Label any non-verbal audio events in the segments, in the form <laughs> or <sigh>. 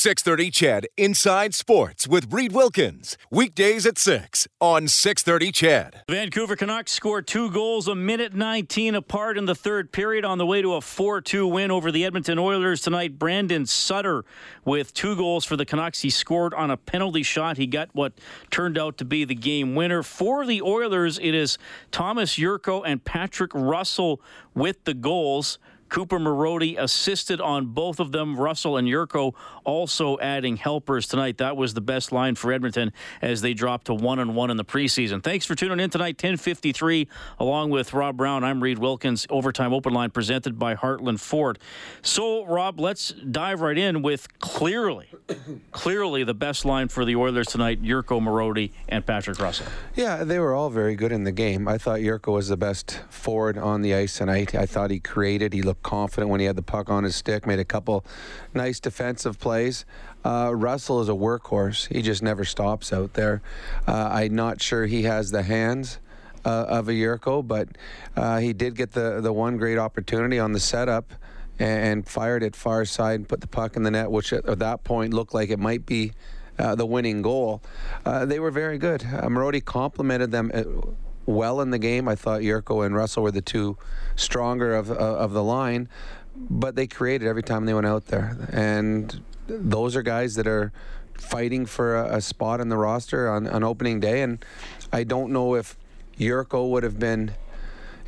630 CHED Inside Sports with Reid Wilkins. Weekdays at 6 on 630 CHED. Vancouver Canucks scored two goals a minute 19 apart in the third period on the way to a 4 2 win over the Edmonton Oilers tonight. Brandon Sutter with two goals for the Canucks. He scored on a penalty shot. He got what turned out to be the game winner. For the Oilers, it is Thomas Jurco and Patrick Russell with the goals. Cooper Marody assisted on both of them. Russell and Jurco also adding helpers tonight. That was the best line for Edmonton as they dropped to one and one in the preseason. Thanks for tuning in tonight. 10:53, along with Rob Brown. I'm Reid Wilkins. Overtime Open Line presented by Heartland Ford. So, Rob, let's dive right in with clearly, <coughs> clearly the best line for the Oilers tonight: Jurco Marody and Patrick Russell. Yeah, they were all very good in the game. I thought Jurco was the best forward on the ice tonight. I thought he created. He looked confident when he had the puck on his stick, made a couple nice defensive plays. Uh, Russell is a workhorse. He just never stops out there. Uh, I'm not sure he has the hands. Uh, of a Jurco, but uh, he did get the, the one great opportunity on the setup and, fired it far side and put the puck in the net, which at, that point looked like it might be uh, the winning goal. Uh, they were very good. Uh, Marody complimented them uh, well in the game. I thought Jurco and Russell were the two stronger of, uh, of the line, but they created every time they went out there. And those are guys that are fighting for a, a spot in the roster on, on opening day. And I don't know if Jurco would have been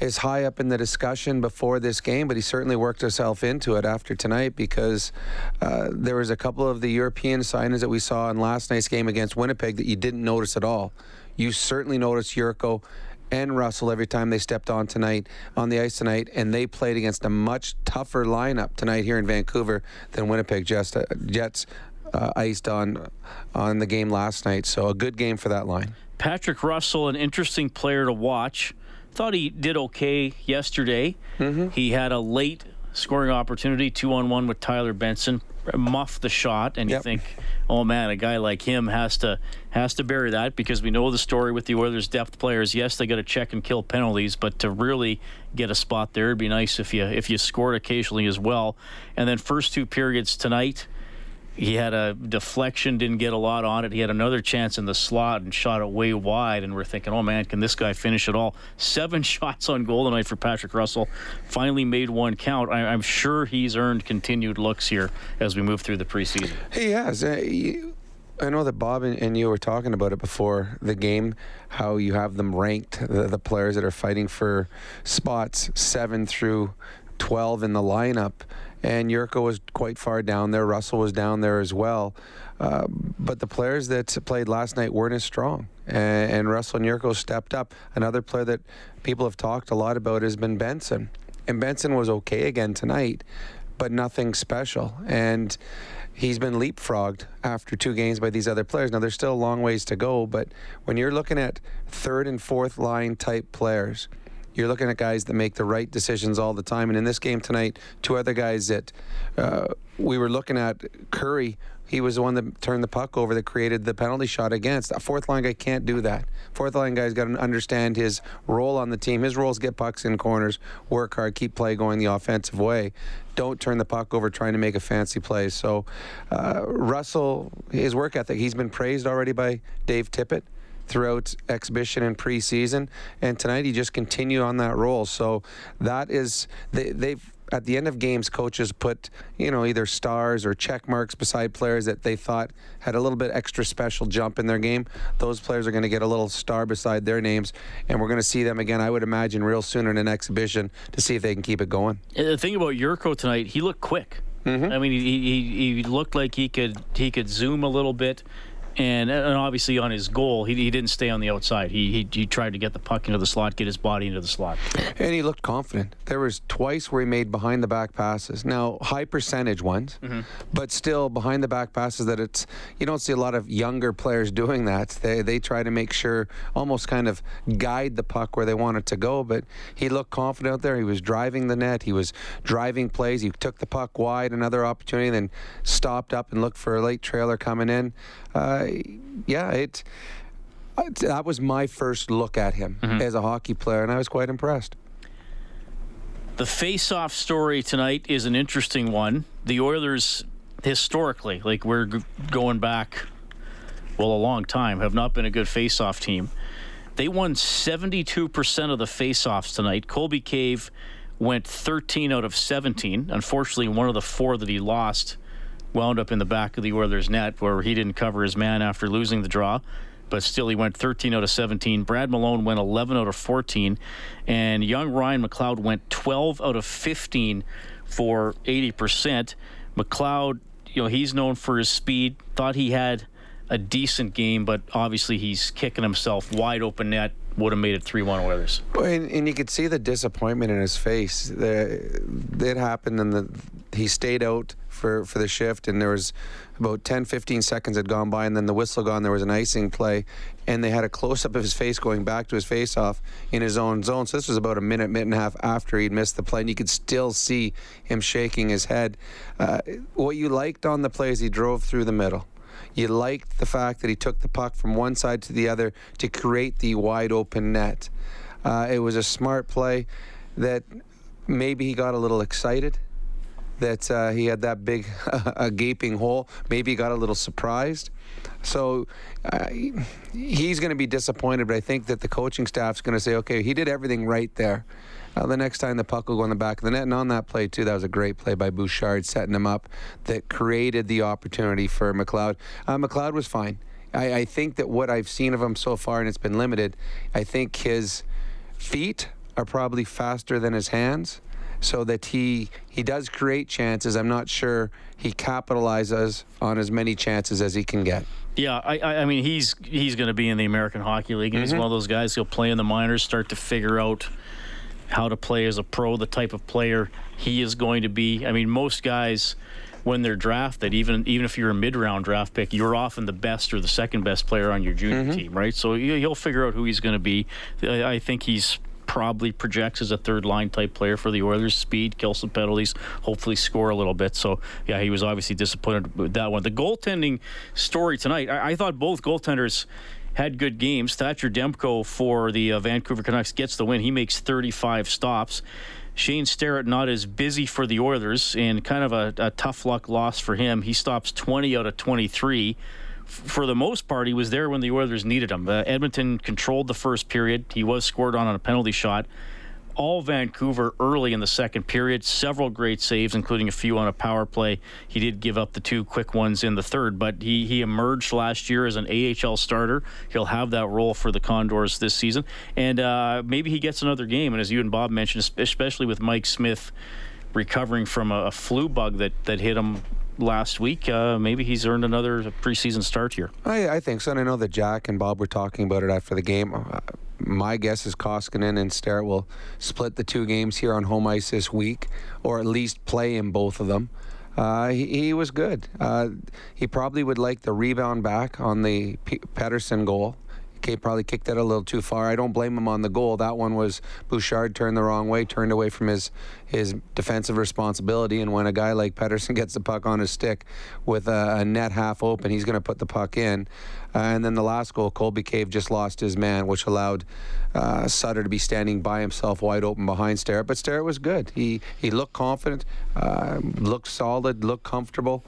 as high up in the discussion before this game, but he certainly worked himself into it after tonight because uh, there was a couple of the European signings that we saw in last night's game against Winnipeg that you didn't notice at all. You certainly noticed Jurco and Russell every time they stepped on tonight on the ice tonight, and they played against a much tougher lineup tonight here in Vancouver than Winnipeg Jets, uh, Jets uh, iced on on the game last night. So a good game for that line. Patrick Russell, an interesting player to watch. Thought he did okay yesterday. Mm-hmm. He had a late scoring opportunity, two on one with Tyler Benson, muff the shot, and yep. you think oh man, a guy like him has to has to bury that because we know the story with the Oilers' depth players. Yes, they got to check and kill penalties, but to really get a spot there, it'd be nice if you if you scored occasionally as well. And then first two periods tonight. He had a deflection, didn't get a lot on it. He had another chance in the slot and shot it way wide. And we're thinking, oh man, can this guy finish it all? Seven <laughs> shots on goal tonight for Patrick Russell. Finally made one count. I, am sure he's earned continued looks here as we move through the preseason. He has. Uh, I know that Bob and you were talking about it before the game, how you have them ranked, the, the players that are fighting for spots seven through 12 in the lineup and Jurco was quite far down there. Russell was down there as well. Uh, but the players that played last night weren't as strong. And, and Russell and Jurco stepped up. Another player that people have talked a lot about has been Benson. And Benson was okay again tonight, but nothing special. And he's been leapfrogged after two games by these other players. Now, there's still a long ways to go, but when you're looking at third and fourth line type players, you're looking at guys that make the right decisions all the time. And in this game tonight, two other guys that uh, we were looking at, Currie, he was the one that turned the puck over that created the penalty shot against. A fourth line guy can't do that. Fourth line guy's got to understand his role on the team. His role is get pucks in corners, work hard, keep play going the offensive way. Don't turn the puck over trying to make a fancy play. So, uh, Russell, his work ethic, he's been praised already by Dave Tippett throughout exhibition and preseason. And tonight he just continued on that role. So that is they, they've at the end of games, coaches put, you know, either stars or check marks beside players that they thought had a little bit extra special jump in their game. Those players are going to get a little star beside their names, and we're going to see them again, I would imagine, real soon in an exhibition to see if they can keep it going. The thing about Jurco tonight, he looked quick. Mm-hmm. I mean, he, he, he looked like he could he could zoom a little bit and, and obviously on his goal, he, he didn't stay on the outside. He, he, he tried to get the puck into the slot, get his body into the slot. And he looked confident. There was twice where he made behind the back passes. Now high percentage ones, mm-hmm. but still behind the back passes that it's you don't see a lot of younger players doing that. They they try to make sure almost kind of guide the puck where they want it to go. But he looked confident out there. He was driving the net. He was driving plays. He took the puck wide, another opportunity, then stopped up and looked for a late trailer coming in. Uh, yeah, it. That was my first look at him mm-hmm. as a hockey player, and I was quite impressed. The face-off story tonight is an interesting one. The Oilers historically, like we're g- going back, well, a long time, have not been a good face-off team. They won 72% of the face-offs tonight. Colby Cave went 13 out of 17. Unfortunately, one of the four that he lost wound up in the back of the Oilers' net where he didn't cover his man after losing the draw. But still, he went 13 out of 17. Brad Malone went 11 out of 14. And young Ryan McLeod went 12 out of 15 for 80%. McLeod, you know, he's known for his speed. Thought he had a decent game, but obviously he's kicking himself wide open net. Would have made it 3 1 Oilers. And, and you could see the disappointment in his face. The, it happened, and the, he stayed out for, for the shift, and there was about 10, 15 seconds had gone by, and then the whistle gone. There was an icing play, and they had a close up of his face going back to his face off in his own zone. So this was about a minute, minute and a half after he'd missed the play, and you could still see him shaking his head. Uh, what you liked on the play is he drove through the middle. You liked the fact that he took the puck from one side to the other to create the wide open net. Uh, it was a smart play that maybe he got a little excited that uh, he had that big <laughs> a gaping hole. Maybe he got a little surprised. So uh, he's going to be disappointed, but I think that the coaching staff's going to say, okay, he did everything right there. Uh, the next time the puck will go in the back of the net. And on that play, too, that was a great play by Bouchard setting him up that created the opportunity for McLeod. Uh, McLeod was fine. I, I think that what I've seen of him so far, and it's been limited, I think his feet are probably faster than his hands so that he he does create chances. I'm not sure he capitalizes on as many chances as he can get. Yeah, I, I mean he's he's going to be in the American Hockey League, and mm-hmm. he's one of those guys who'll play in the minors, start to figure out how to play as a pro, the type of player he is going to be. I mean, most guys when they're drafted, even even if you're a mid-round draft pick, you're often the best or the second best player on your junior mm-hmm. team, right? So he'll figure out who he's going to be. I think he's probably projects as a third line type player for the Oilers. Speed, kill some penalties, hopefully score a little bit. So, yeah, he was obviously disappointed with that one. The goaltending story tonight, I, I thought both goaltenders had good games. Thatcher Demko for the uh, Vancouver Canucks gets the win. He makes 35 stops. Shane Starrett not as busy for the Oilers and kind of a, a tough luck loss for him. He stops 20 out of 23 for the most part, he was there when the Oilers needed him. Uh, Edmonton controlled the first period. He was scored on on a penalty shot. All Vancouver early in the second period. Several great saves, including a few on a power play. He did give up the two quick ones in the third, but he, he emerged last year as an AHL starter. He'll have that role for the Condors this season. And uh, maybe he gets another game. And as you and Bob mentioned, especially with Mike Smith recovering from a, a flu bug that, that hit him last week. Uh, maybe he's earned another preseason start here. I, I, think so. And I know that Jack and Bob were talking about it after the game. Uh, my guess is Koskinen and Starrett will split the two games here on home ice this week, or at least play in both of them. Uh, he, he, was good. Uh, he probably would like the rebound back on the P- Pettersson goal. K probably kicked that a little too far. I don't blame him on the goal. That one was Bouchard turned the wrong way, turned away from his his defensive responsibility. And when a guy like Pettersson <laughs> gets the puck on his stick with a, a net half open, he's going to put the puck in. Uh, and then the last goal, Colby Cave just lost his man, which allowed uh, Sutter to be standing by himself wide open behind Starrett. But Starrett was good. He he looked confident, uh, looked solid, looked comfortable.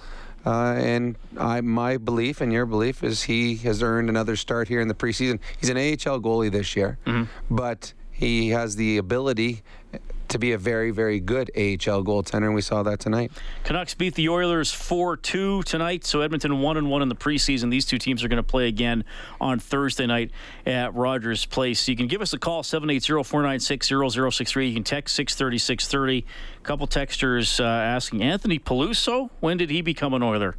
Uh, and I, my belief and your belief is he has earned another start here in the preseason. He's an AHL goalie this year, mm-hmm. but he has the ability to be a very, very good AHL goaltender, and we saw that tonight. Canucks beat the Oilers 4 2 tonight, so Edmonton 1 and 1 in the preseason. These two teams are going to play again on Thursday night at Rogers Place. You can give us a call, 780 496 0063. You can text 630 630. A couple texters uh, asking Anthony Peluso, when did he become an Oiler?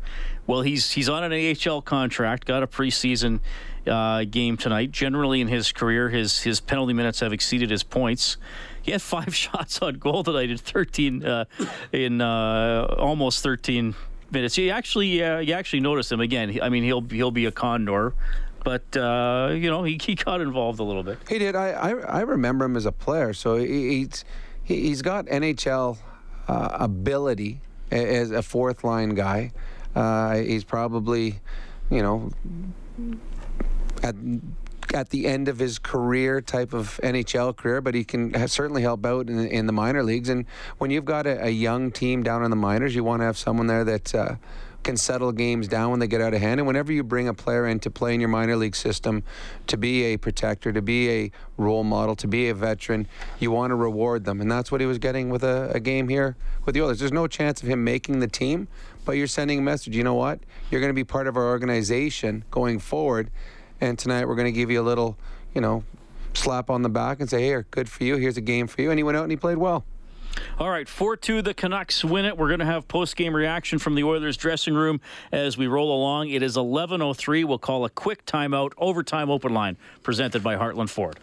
Well, he's he's on an AHL contract, got a preseason uh, game tonight. Generally, in his career, his his penalty minutes have exceeded his points. He had five <laughs> shots on goal tonight in 13 uh, in uh, almost 13 minutes. You actually uh, you actually notice him again. I mean, he'll he'll be a condor. But uh, you know he, he got involved a little bit. He did. I, I, I remember him as a player. So he, he's he's got NHL uh, ability as a fourth line guy. Uh, he's probably, you know, at at the end of his career type of NHL career, but he can certainly help out in, in, the minor leagues. And when you've got a, a, young team down in the minors, you want to have someone there that uh, can settle games down when they get out of hand. And whenever you bring a player in to play in your minor league system, to be a protector, to be a role model, to be a veteran, you want to reward them. And that's what he was getting with a, a game here with the Oilers. There's no chance of him making the team, but you're sending a message. You know what? You're going to be part of our organization going forward. And tonight we're going to give you a little, you know, slap on the back and say, hey, good for you. Here's a game for you. And he went out and he played well. All right, 4 2, the Canucks win it. We're going to have post game reaction from the Oilers dressing room as we roll along. It is 11.03. We'll call a quick timeout, overtime open line, presented by Heartland Ford.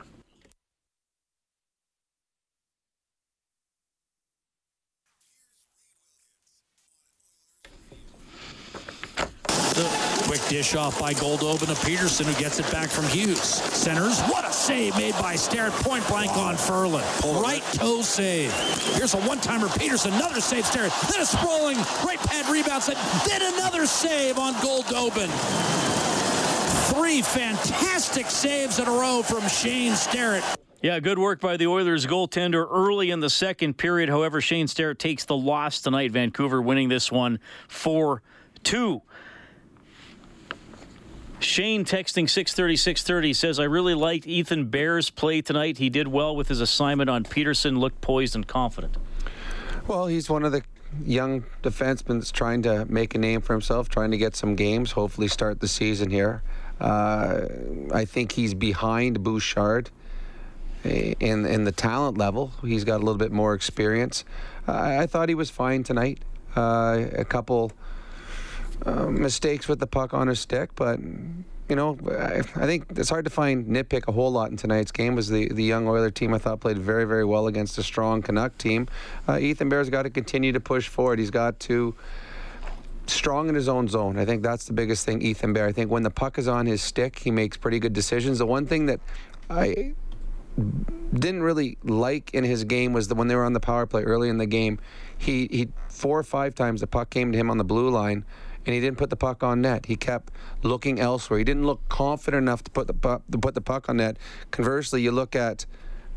Quick dish off by Goldobin to Pettersson, who gets it back from Hughes. Centers. What a save made by Starrett. Point blank on Ferland. Right toe save. Here's a one-timer Pettersson. Another save, Starrett. Then a sprawling right pad rebound set. Then another save on Goldobin. Three fantastic saves in a row from Shane Starrett. Yeah, good work by the Oilers goaltender early in the second period. However, Shane Starrett takes the loss tonight. Vancouver winning this one 4 2. Shane texting 630 630 says, I really liked Ethan Bear's play tonight. He did well with his assignment on Pettersson, looked poised and confident. Well, he's one of the young defensemen that's trying to make a name for himself, trying to get some games, hopefully start the season here. Uh, I think he's behind Bouchard in in the talent level. He's got a little bit more experience. Uh, I thought he was fine tonight. Uh, a couple uh, mistakes with the puck on his stick, but you know, I, I, think it's hard to find nitpick a whole lot in tonight's game. Was the the young Oiler team I thought played very very well against a strong Canuck team. Uh, Ethan Bear's got to continue to push forward. He's got to strong in his own zone. I think that's the biggest thing. Ethan Bear. I think when the puck is on his stick, he makes pretty good decisions. The one thing that I didn't really like in his game was that when they were on the power play early in the game, he he four or five times the puck came to him on the blue line and he didn't put the puck on net. He kept looking elsewhere. He didn't look confident enough to put the puck, to put the puck on net. Conversely, you look at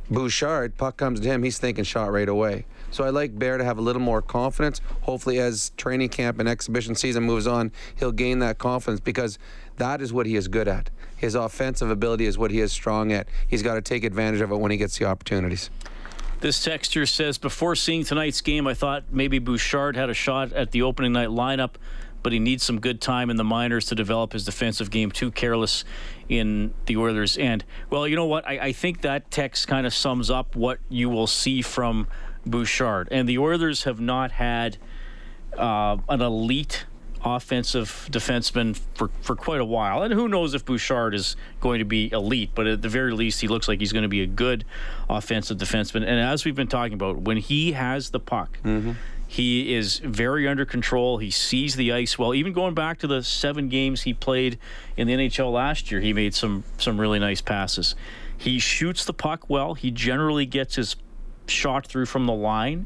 Bouchard, puck comes to him, he's thinking shot right away. So I like Bear to have a little more confidence. Hopefully, as training camp and exhibition season moves on, he'll gain that confidence because that is what he is good at. His offensive ability is what he is strong at. He's got to take advantage of it when he gets the opportunities. This texture says, before seeing tonight's game, I thought maybe Bouchard had a shot at the opening night lineup but he needs some good time in the minors to develop his defensive game. Too careless in the Oilers' end. Well, you know what? I, I think that text kind of sums up what you will see from Bouchard. And the Oilers have not had uh, an elite offensive defenseman for, for quite a while. And who knows if Bouchard is going to be elite, but at the very least, he looks like he's going to be a good offensive defenseman. And as we've been talking about, when he has the puck, mm-hmm he is very under control. He sees the ice well. Even going back to the seven games he played in the NHL last year, he made some some really nice passes. He shoots the puck well. He generally gets his shot through from the line.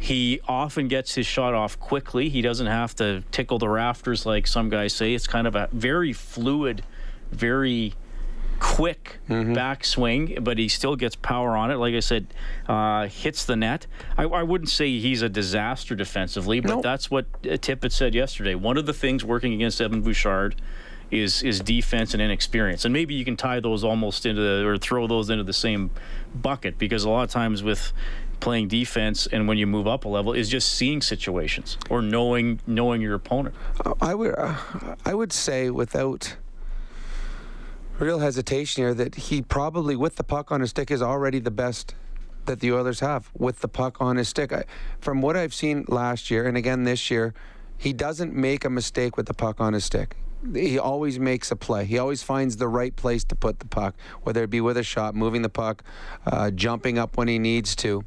He often gets his shot off quickly. He doesn't have to tickle the rafters like some guys say. It's kind of a very fluid, very quick mm-hmm. backswing, but he still gets power on it. Like I said, uh, hits the net. I, I, wouldn't say he's a disaster defensively, but nope. that's what Tippett said yesterday. One of the things working against Evan Bouchard is is defense and inexperience, and maybe you can tie those almost into the, or throw those into the same bucket because a lot of times with playing defense and when you move up a level is just seeing situations or knowing knowing your opponent. I would uh, I would say without real hesitation here that he probably, with the puck on his stick, is already the best that the Oilers have with the puck on his stick. I, from what I've seen last year and again this year, he doesn't make a mistake with the puck on his stick. He always makes a play. He always finds the right place to put the puck, whether it be with a shot, moving the puck, uh, jumping up when he needs to.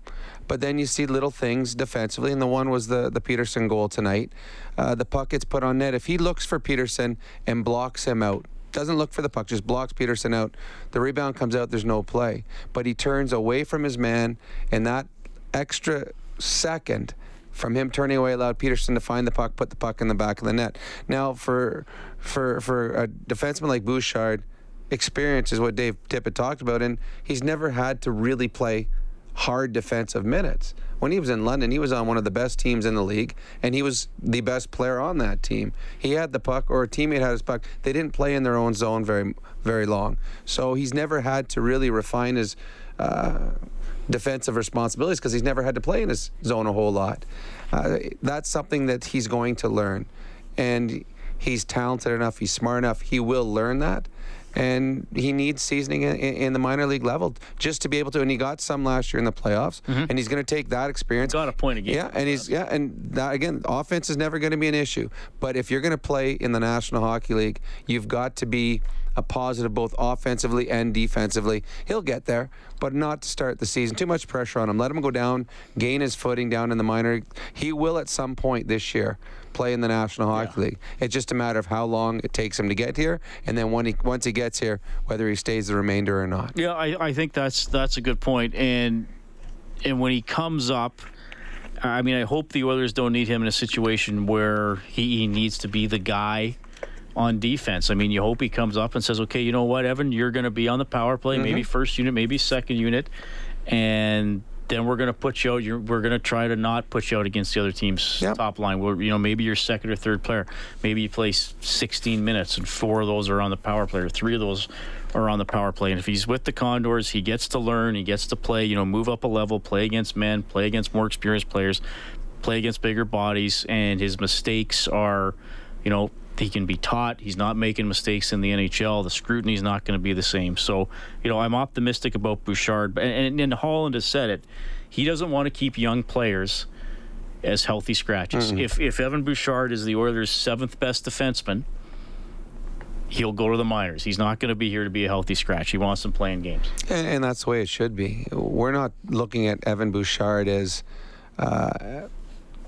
But then you see little things defensively, and the one was the, the Pettersson goal tonight. Uh, the puck gets put on net. If he looks for Pettersson and blocks him out, doesn't look for the puck, just blocks Pettersson out. The rebound comes out, there's no play. But he turns away from his man, and that extra second from him turning away allowed Pettersson to find the puck, put the puck in the back of the net. Now, for for for a defenseman like Bouchard, experience is what Dave Tippett talked about, and he's never had to really play hard defensive minutes. When he was in London, he was on one of the best teams in the league, and he was the best player on that team. He had the puck, or a teammate had his puck. They didn't play in their own zone very, very long. So he's never had to really refine his uh, defensive responsibilities because he's never had to play in his zone a whole lot. Uh, that's something that he's going to learn, and he's talented enough. He's smart enough. He will learn that and he needs seasoning in, in, the minor league level just to be able to. And he got some last year in the playoffs, mm-hmm. and he's going to take that experience. Got a point again. Yeah, and he's yeah, and that again, offense is never going to be an issue. But if you're going to play in the National Hockey League, you've got to be a positive both offensively and defensively. He'll get there, but not to start the season. Too much pressure on him. Let him go down, gain his footing down in the minor. He will at some point this year play in the National Hockey yeah. League. It's just a matter of how long it takes him to get here, and then when he once he gets here, whether he stays the remainder or not. Yeah, I, I think that's that's a good point, and and when he comes up. I mean, I hope the Oilers don't need him in a situation where he, he needs to be the guy on defense. I mean, you hope he comes up and says, okay, you know what, Evan, you're going to be on the power play, mm-hmm. maybe first unit, maybe second unit, and then we're going to put you out. You're, we're going to try to not put you out against the other team's yep. top line. Where you know maybe you're second or third player. Maybe you play 16 minutes and four of those are on the power play, or three of those are on the power play. And if he's with the Condors, he gets to learn. He gets to play. You know, move up a level, play against men, play against more experienced players, play against bigger bodies, and his mistakes are, you know, he can be taught. He's not making mistakes in the NHL. The scrutiny is not going to be the same. So, you know, I'm optimistic about Bouchard. And, and Holland has said it. He doesn't want to keep young players as healthy scratches. Mm-hmm. If if Evan Bouchard is the Oilers' seventh best defenseman, he'll go to the minors. He's not going to be here to be a healthy scratch. He wants them playing games. And, and that's the way it should be. We're not looking at Evan Bouchard as. Uh,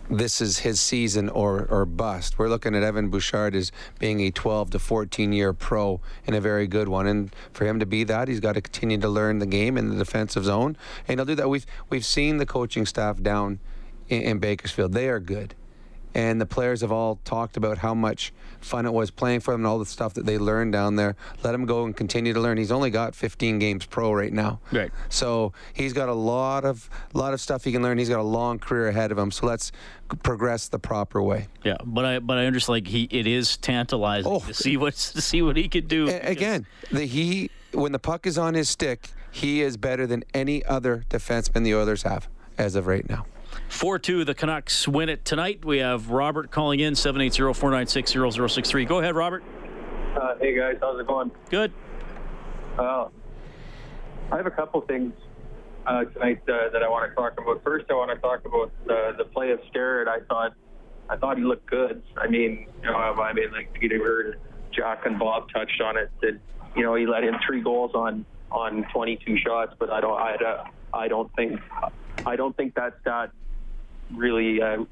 this is his season or, or bust. We're looking at Evan Bouchard as being a 12 to 14 year pro and a very good one. And for him to be that, he's got to continue to learn the game in the defensive zone. And he'll do that. We've, we've seen the coaching staff down in, in Bakersfield. They are good and the players have all talked about how much fun it was playing for them and all the stuff that they learned down there. Let him go and continue to learn. He's only got 15 games pro right now. Right. So he's got a lot of lot of stuff he can learn. He's got a long career ahead of him. So let's progress the proper way. Yeah, but I but I understand like he it is tantalizing oh. to see what <laughs> to see what he could do. again, the he when the puck is on his stick, he is better than any other defenseman the Oilers have as of right now. 4 2, the Canucks win it tonight. We have Robert calling in, 780 496 0063. Go ahead, Robert. Uh, hey, guys. How's it going? Good. Uh, I have a couple things uh, tonight uh, that I want to talk about. First, I want to talk about the play of Starrett. I thought I thought he looked good. I mean, you know, I mean, like you heard Jack and Bob touched on it. That you know, he let in three goals on on 22 shots, but I don't, I, I don't think, I don't think that stat really uh,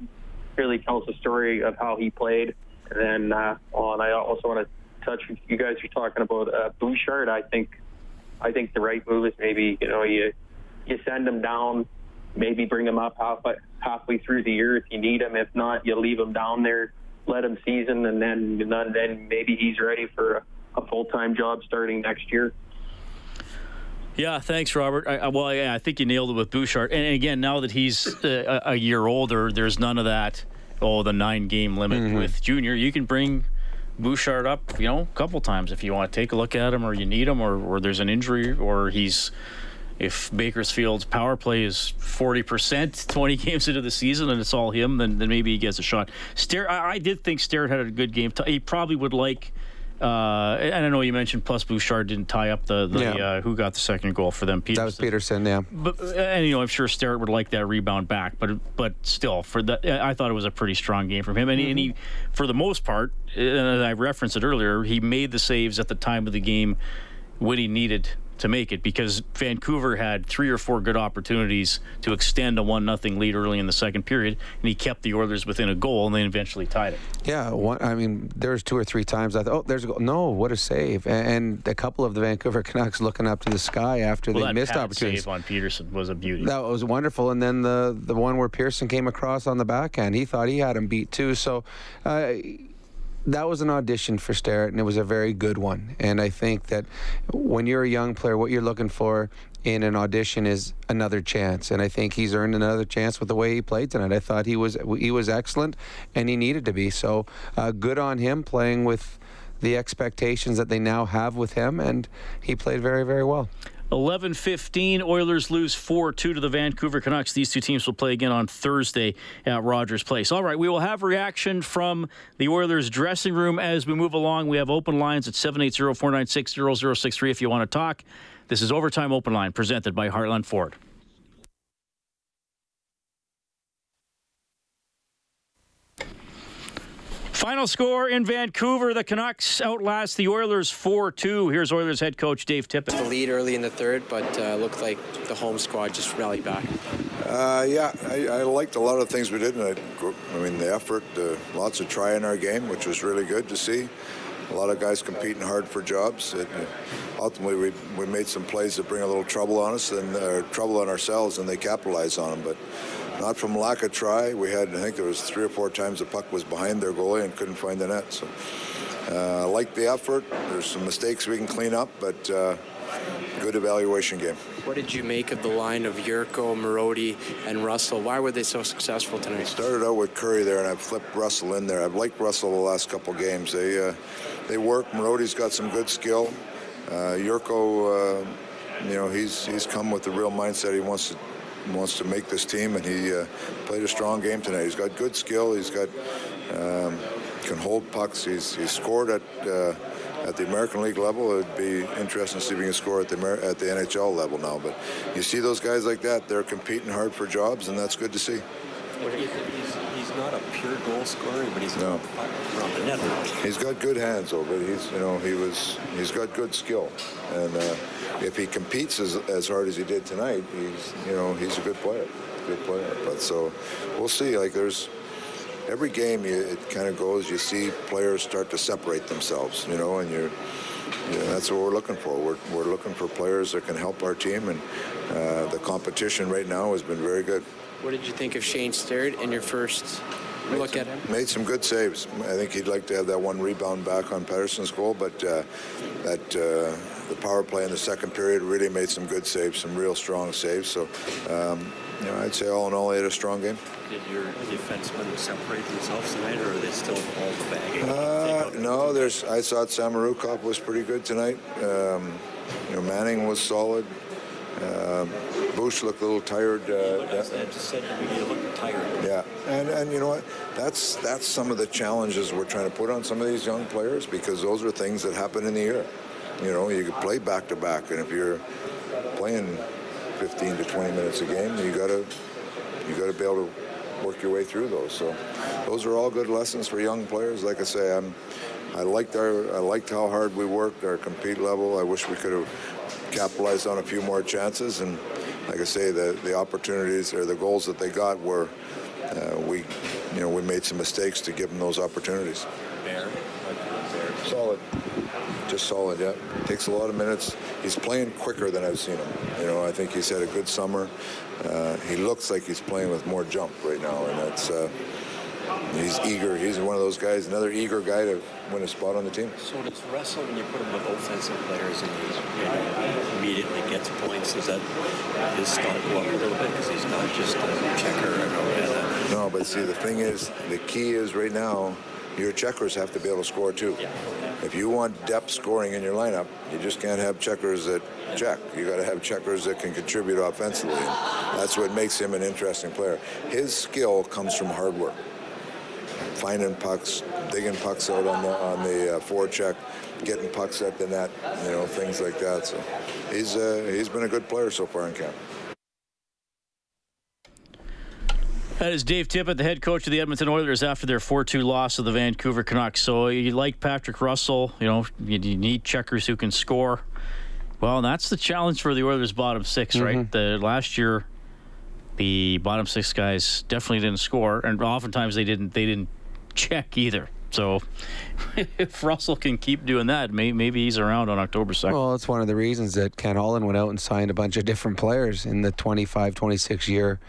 really tells the story of how he played. And then uh, on, I also want to touch. You guys are talking about uh, Bouchard. I think I think the right move is maybe you know you you send him down, maybe bring him up half halfway through the year if you need him. If not, you leave him down there, let him season, and then then maybe he's ready for a, a full time job starting next year. Yeah, thanks, Robert. I, well, yeah, I think you nailed it with Bouchard. And again, now that he's uh, a, a year older, there's none of that. Oh, the nine game limit mm-hmm. with Junior. You can bring Bouchard up, you know, a couple times if you want to take a look at him, or you need him, or, or there's an injury, or he's if Bakersfield's power play is 40% <laughs> 20 games into the season and it's all him, then, then maybe he gets a shot. Stair, I, I did think Starrett had a good game. He probably would like uh, and I know you mentioned plus Bouchard didn't tie up the, the yeah. uh, who got the second goal for them. Pettersson. That was Pettersson, yeah. But and you know I'm sure Starrett would like that rebound back, but but still for that I thought it was a pretty strong game from him, and, mm-hmm. and he for the most part, and I referenced it earlier, he made the saves at the time of the game when he needed to make it because Vancouver had three or four good opportunities to extend a one nothing lead early in the second period, and he kept the Oilers within a goal, and they eventually tied it. Yeah, one, I mean, there's two or three times I thought, oh, there's a goal. No, what a save! And, a couple of the Vancouver <laughs> Canucks looking up to the sky after well, they missed opportunities. Save on Pettersson was a beauty. That was wonderful, and then the the one where Pearson came across on the backhand, he thought he had him beat too. So. Uh, that was an audition for Starrett, and it was a very good one. And I think that when you're a young player, what you're looking for in an audition is another chance. And I think he's earned another chance with the way he played tonight. I thought he was he was excellent, and he needed to be. So uh, good on him playing with the expectations that they now have with him, and he played very very well. 11-15, Oilers lose 4-2 to the Vancouver Canucks. These two teams will play again on Thursday at Rogers Place. All right, we will have reaction from the Oilers dressing room as we move along. We have open lines at 780-496-0063 if you want to talk. This is Overtime Open Line presented by Heartland Ford. Final score in Vancouver. The Canucks outlast the Oilers 4 2. Here's Oilers head coach Dave Tippett. The lead early in the third, but uh, looked like the home squad just rallied back. Uh, yeah, I, I, liked a lot of things we did. I, I mean, the effort, uh, lots of try in our game, which was really good to see. A lot of guys competing hard for jobs. It, ultimately, we, we made some plays that bring a little trouble on us and uh, trouble on ourselves, and they capitalized on them. But not from lack of try. We had, I think there was three or four times the puck was behind their goalie and couldn't find the net. So uh, I like the effort. There's some mistakes we can clean up, but uh, good evaluation game. What did you make of the line of Jurco, Marody, and Russell? Why were they so successful tonight? Started out with Currie there, and I flipped Russell in there. I've liked Russell the last couple games. They uh, they work. Marody's got some good skill. Uh, Jurco, uh, you know, he's he's come with the real mindset. He wants to wants to make this team, and he uh, played a strong game tonight. He's got good skill. He's got um, can hold pucks. He's scored at uh, at the American League level. It'd be interesting to see if he can score at the at the NHL level now. But you see those guys like that, they're competing hard for jobs, and that's good to see. He's, he's not a pure goal scorer, but he's no. around the net. He's got good hands, though. But he's you know he was he's got good skill, and uh, if he competes as, as hard as he did tonight, he's you know he's a good player, good player. But so we'll see. Like there's every game, you, it kind of goes. You see players start to separate themselves, you know, and you're. Yeah, that's what we're looking for. We're, we're looking for players that can help our team, and uh, the competition right now has been very good. What did you think of Shane Starrett in your first made look some, at him? Made some good saves. I think he'd like to have that one rebound back on Pettersson's goal, but uh, that uh, the power play in the second period really made some good saves, some real strong saves. So, um, you know, I'd say all in all, he had a strong game. Did your defensemen separate themselves tonight, or are they still all the bagging? Uh, no, there's. I thought Samorukov was pretty good tonight. Um, you know, Manning was solid. Um, Bush looked a little tired. Uh, I just said tired. Yeah, and and you know what? That's that's some of the challenges we're trying to put on some of these young players because those are things that happen in the year. You know, you can play back to back, and if you're playing 15 to 20 minutes a game, you gotta you gotta be able to work your way through those. So those are all good lessons for young players. Like I say, I'm I liked our I liked how hard we worked, our compete level. I wish we could have capitalized on a few more chances, and like I say, the the opportunities or the goals that they got were uh, we you know we made some mistakes to give them those opportunities. Bear. Solid just solid. Yeah, takes a lot of minutes. He's playing quicker than I've seen him. You know, I think he's had a good summer. Uh, he looks like he's playing with more jump right now, and that's. Uh, he's eager. He's one of those guys, another eager guy to win a spot on the team. So does Russell, when you put him with offensive players and he immediately gets points, does that his stock go up a little bit because he's not just a checker? And no, but see, the thing is, the key is right now, your checkers have to be able to score too. Yeah. If you want depth scoring in your lineup, you just can't have checkers that check. You got to have checkers that can contribute offensively. And that's what makes him an interesting player. His skill comes from hard work, finding pucks, digging pucks out on the on the uh, forecheck, getting pucks at the net, you know, things like that. So he's uh, he's been a good player so far in camp. That is Dave Tippett, the head coach of the Edmonton Oilers after their 4-2 loss of the Vancouver Canucks. So you like Patrick Russell, you know, you, you need checkers who can score. Well, that's the challenge for the Oilers' bottom 6 mm-hmm. right? The last year, the bottom six guys definitely didn't score, and oftentimes they didn't. They didn't check either. So <laughs> if Russell can keep doing that, maybe he's around on October 2nd. Well, it's one of the reasons that Ken Holland went out and signed a bunch of different players in the 25, 26 year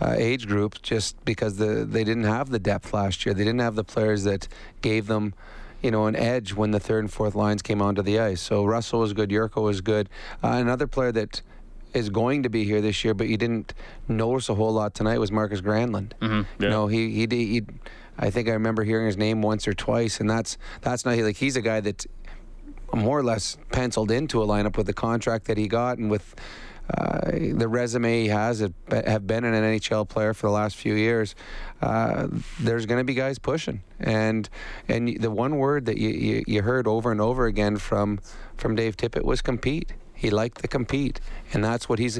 uh, age group just because the, they didn't have the depth last year. They didn't have the players that gave them you know, an edge when the third and fourth lines came onto the ice. So Russell was good, Jurco was good. Uh, another player that is going to be here this year, but you didn't notice a whole lot tonight was Markus Granlund. Mm-hmm. Yeah. You know, he, he he I think I remember hearing his name once or twice, and that's that's not like he's a guy that more or less penciled into a lineup with the contract that he got and with. Uh, the resume he has have have been an NHL player for the last few years. Uh, there's going to be guys pushing, and and the one word that you, you, you heard over and over again from from Dave Tippett was compete. He liked to compete, and that's what he's.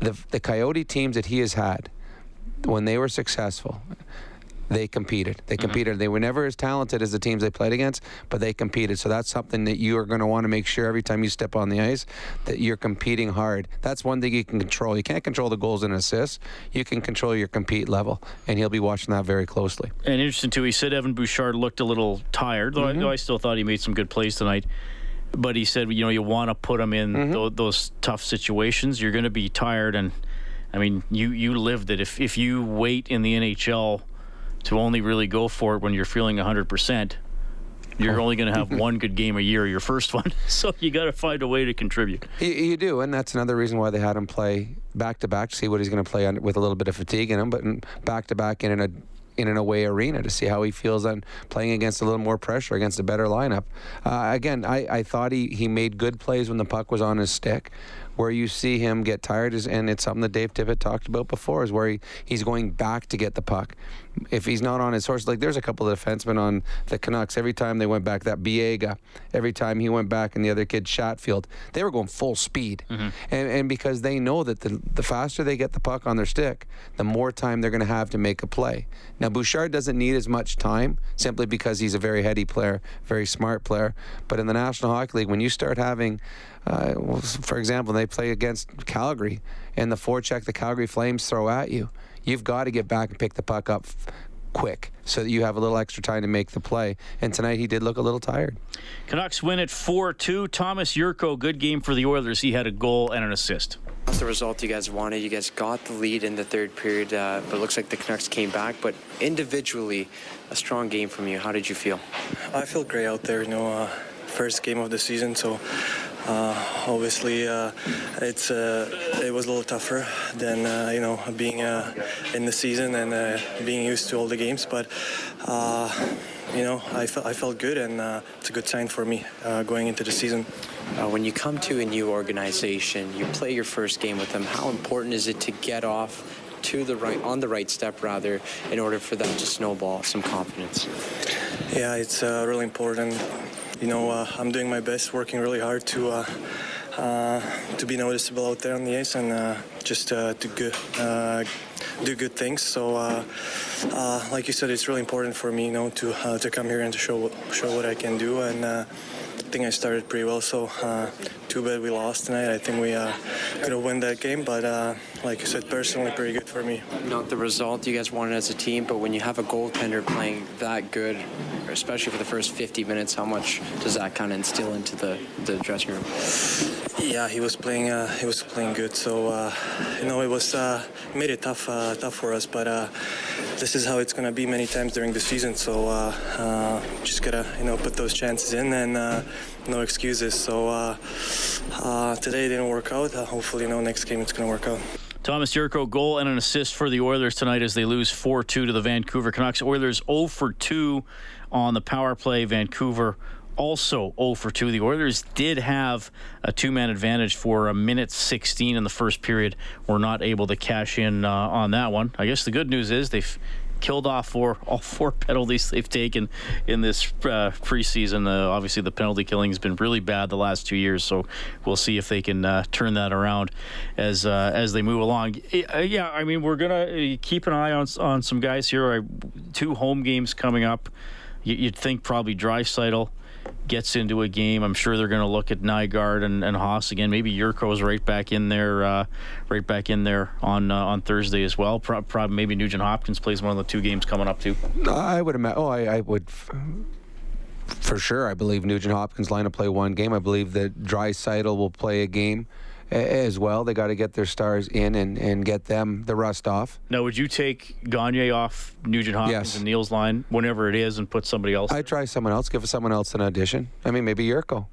The the Coyote teams that he has had, when they were successful, they competed. They competed. Mm-hmm. They were never as talented as the teams they played against, but they competed. So that's something that you are going to want to make sure every time you step on the ice that you're competing hard. That's one thing you can control. You can't control the goals and assists. You can control your compete level, and he'll be watching that very closely. And interesting too, he said Evan Bouchard looked a little tired, though, mm-hmm. I, though I still thought he made some good plays tonight but he said, you know, you want to put him in mm-hmm. th- those tough situations. You're going to be tired, and I mean, you you lived it. If if you wait in the NHL to only really go for it when you're feeling 100%, you're oh. only going to have <laughs> one good game a year, your first one. <laughs> So you got to find a way to contribute. You, you, do, and that's another reason why they had him play back to back to see what he's going to play on, with a little bit of fatigue in him, but back to back in a in an away arena to see how he feels on playing against a little more pressure against a better lineup. Uh, again, I, I thought he, he made good plays when the puck was on his stick where you see him get tired is, and it's something that Dave Tippett talked about before, is where he, he's going back to get the puck. If he's not on his horse, like there's a couple of defensemen on the Canucks. Every time they went back, that Biega, every time he went back, and the other kid Chatfield, they were going full speed, mm-hmm. and and because they know that the the faster they get the puck on their stick, the more time they're going to have to make a play. Now Bouchard doesn't need as much time simply because he's a very heady player, very smart player. But in the National Hockey League, when you start having uh, for example, they play against Calgary, and the forecheck the Calgary Flames throw at you, you've got to get back and pick the puck up quick so that you have a little extra time to make the play. And tonight he did look a little tired. Canucks win at 4 2. Thomas Jurco, good game for the Oilers. He had a goal and an assist. Not the result you guys wanted. You guys got the lead in the third period, uh, but it looks like the Canucks came back. But individually, a strong game from you. How did you feel? I feel great out there. You know, uh, first game of the season, so uh, obviously, uh, it's uh, it was a little tougher than you know being in the season and being used to all the games. But you know, I, I felt good, and it's a good sign for me going into the season. when you come to a new organization, you play your first game with them. How important is it to get off to the right on the right step rather in order for them to snowball some confidence yeah it's uh, really important you know, uh, I'm doing my best, working really hard to uh, uh, to be noticeable out there on the ice and uh, just uh, to good, uh, do good things. So, like you said, it's really important for me, you know, to to come here and to show show what I can do and I think I started pretty well, so uh, too bad we lost tonight. I think we uh, could have won that game, but uh, like I said, personally, pretty good for me. Not the result you guys wanted as a team, but when you have a goaltender playing that good, especially for the first 50 minutes, how much does that kind of instill into the, the dressing room? Yeah, he was playing. Uh, he was playing good. So uh, you know, it was uh, made it tough, tough for us. But this is how it's gonna be many times during the season. So just gotta you know put those chances in and no excuses. So uh, uh, today didn't work out. Uh, hopefully, you know, next game it's going to work out. Thomas Jurco, goal and an assist for the Oilers tonight as they lose 4 2 to the Vancouver Canucks. Oilers 0 for 2 on the power play. Vancouver also 0 for 2. The Oilers did have a two man advantage for a minute 16 in the first period. Were not able to cash in uh, on that one. I guess the good news is they've killed off for all four <laughs> penalties they've taken in this uh, preseason. Uh, obviously, the penalty killing has been really bad the last two years, so we'll see if they can uh, turn that around as uh, as they move along. Uh, yeah, I mean, we're gonna uh, keep an eye on on some guys here. Two home games coming up. You'd think probably Draisaitl gets into a game, I'm sure they're going to look at Nygard and, and Haas again. Maybe Jurco's right back in there, uh, right back in there on uh, on Thursday as well. Pro- probably maybe Nugent Hopkins plays one of the two games coming up too. I would imagine. Oh, I, I would. F- for sure, I believe Nugent Hopkins line to play one game. I believe that Draisaitl will play a game as well. They got to get their stars in and, and get them the rust off. Now, would you take Gagner off Nugent Hopkins Yes. and Neal's line whenever it is and put somebody else? I try someone else, give someone else an audition. I mean, maybe Jurco.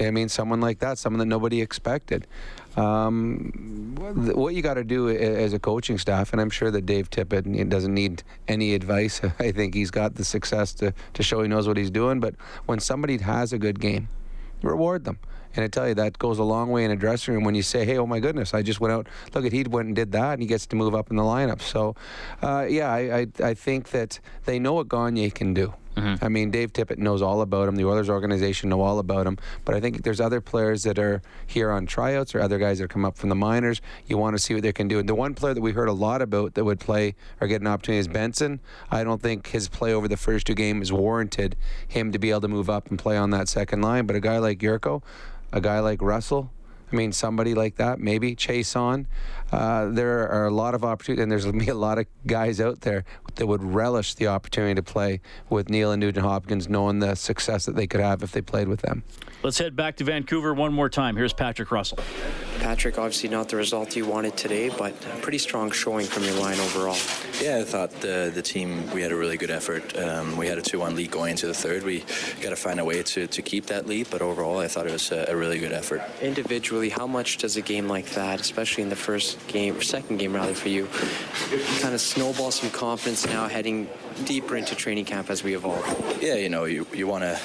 I mean, someone like that, someone that nobody expected. Um, what you got to do a- as a coaching staff, and I'm sure that Dave Tippett doesn't need any advice. <laughs> I think he's got the success to, to show he knows what he's doing. But when somebody has a good game, reward them. And I tell you, that goes a long way in a dressing room when you say, hey, oh my goodness, I just went out. Look at, he went and did that, and he gets to move up in the lineup. So, uh, yeah, I, I, I think that they know what Gagner can do. I mean, Dave Tippett knows all about him. The Oilers organization know all about him. But I think there's other players that are here on tryouts or other guys that come up from the minors. You want to see what they can do. And the one player that we heard a lot about that would play or get an opportunity is Benson. I don't think his play over the first two games warranted him to be able to move up and play on that second line. But a guy like Jurco, a guy like Russell, I mean, somebody like that, maybe Chiasson. Uh, there are a lot of opportunities, and there's going to be a lot of guys out there that would relish the opportunity to play with Neal and Nugent Hopkins, knowing the success that they could have if they played with them. Let's head back to Vancouver one more time. Here's Patrick Russell. Patrick, obviously not the result you wanted today, but a pretty strong showing from your line overall. Yeah, I thought the the team we had a really good effort. Um, we had a two-one lead going into the third. We got to find a way to, to keep that lead, but overall, I thought it was a, a really good effort. Individually, how much does a game like that, especially in the first game or second game rather for you, kind of snowball some confidence now heading deeper into training camp as we evolve? Yeah, you know, you you want to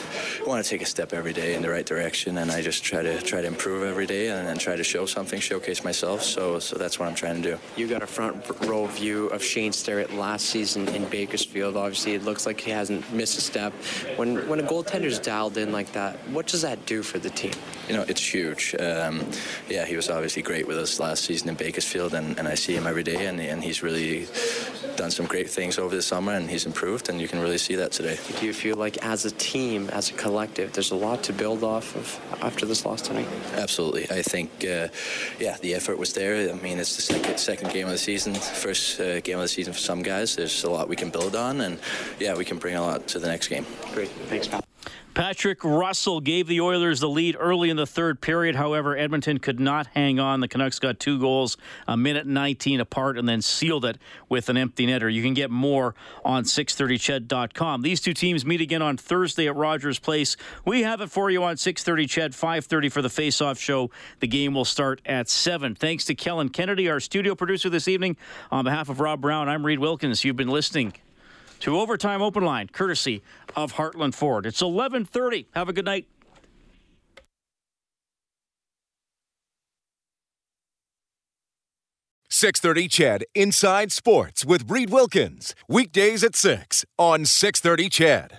want to take a step every day in the right direction, and I just try to try to improve every day and, and try to show something, showcase myself. So so that's what I'm trying to do. You got a front row view of Shane Starrett last season in Bakersfield. Obviously, it looks like he hasn't missed a step. When when a goaltender's dialed in like that, what does that do for the team? You know, it's huge. Um, yeah, he was obviously great with us last season in Bakersfield, and, and I see him every day, and, and he's really done some great things over the summer, and he's improved, and you can really see that today. Do you feel like as a team, as a collective, there's a lot to build off of after this loss tonight? Absolutely. I think, uh, yeah, the effort was there. I mean, it's the second, second game of the season, first uh, game of the season for some guys. There's a lot we can build on, and yeah, we can bring a lot to the next game. Great. Thanks, Pat. Patrick Russell gave the Oilers the lead early in the third period. However, Edmonton could not hang on. The Canucks got two goals a minute 19 apart and then sealed it with an empty netter. You can get more on 630ched.com. These two teams meet again on Thursday at Rogers Place. We have it for you on 630 CHED, 530 for the face-off show. The game will start at 7. Thanks to Kellen Kennedy, our studio producer this evening. On behalf of Rob Brown, I'm Reid Wilkins. You've been listening to Overtime Open Line, courtesy of Heartland Ford. It's 11:30. Have a good night. Six thirty CHED Inside Sports with Reid Wilkins weekdays at six on six thirty CHED.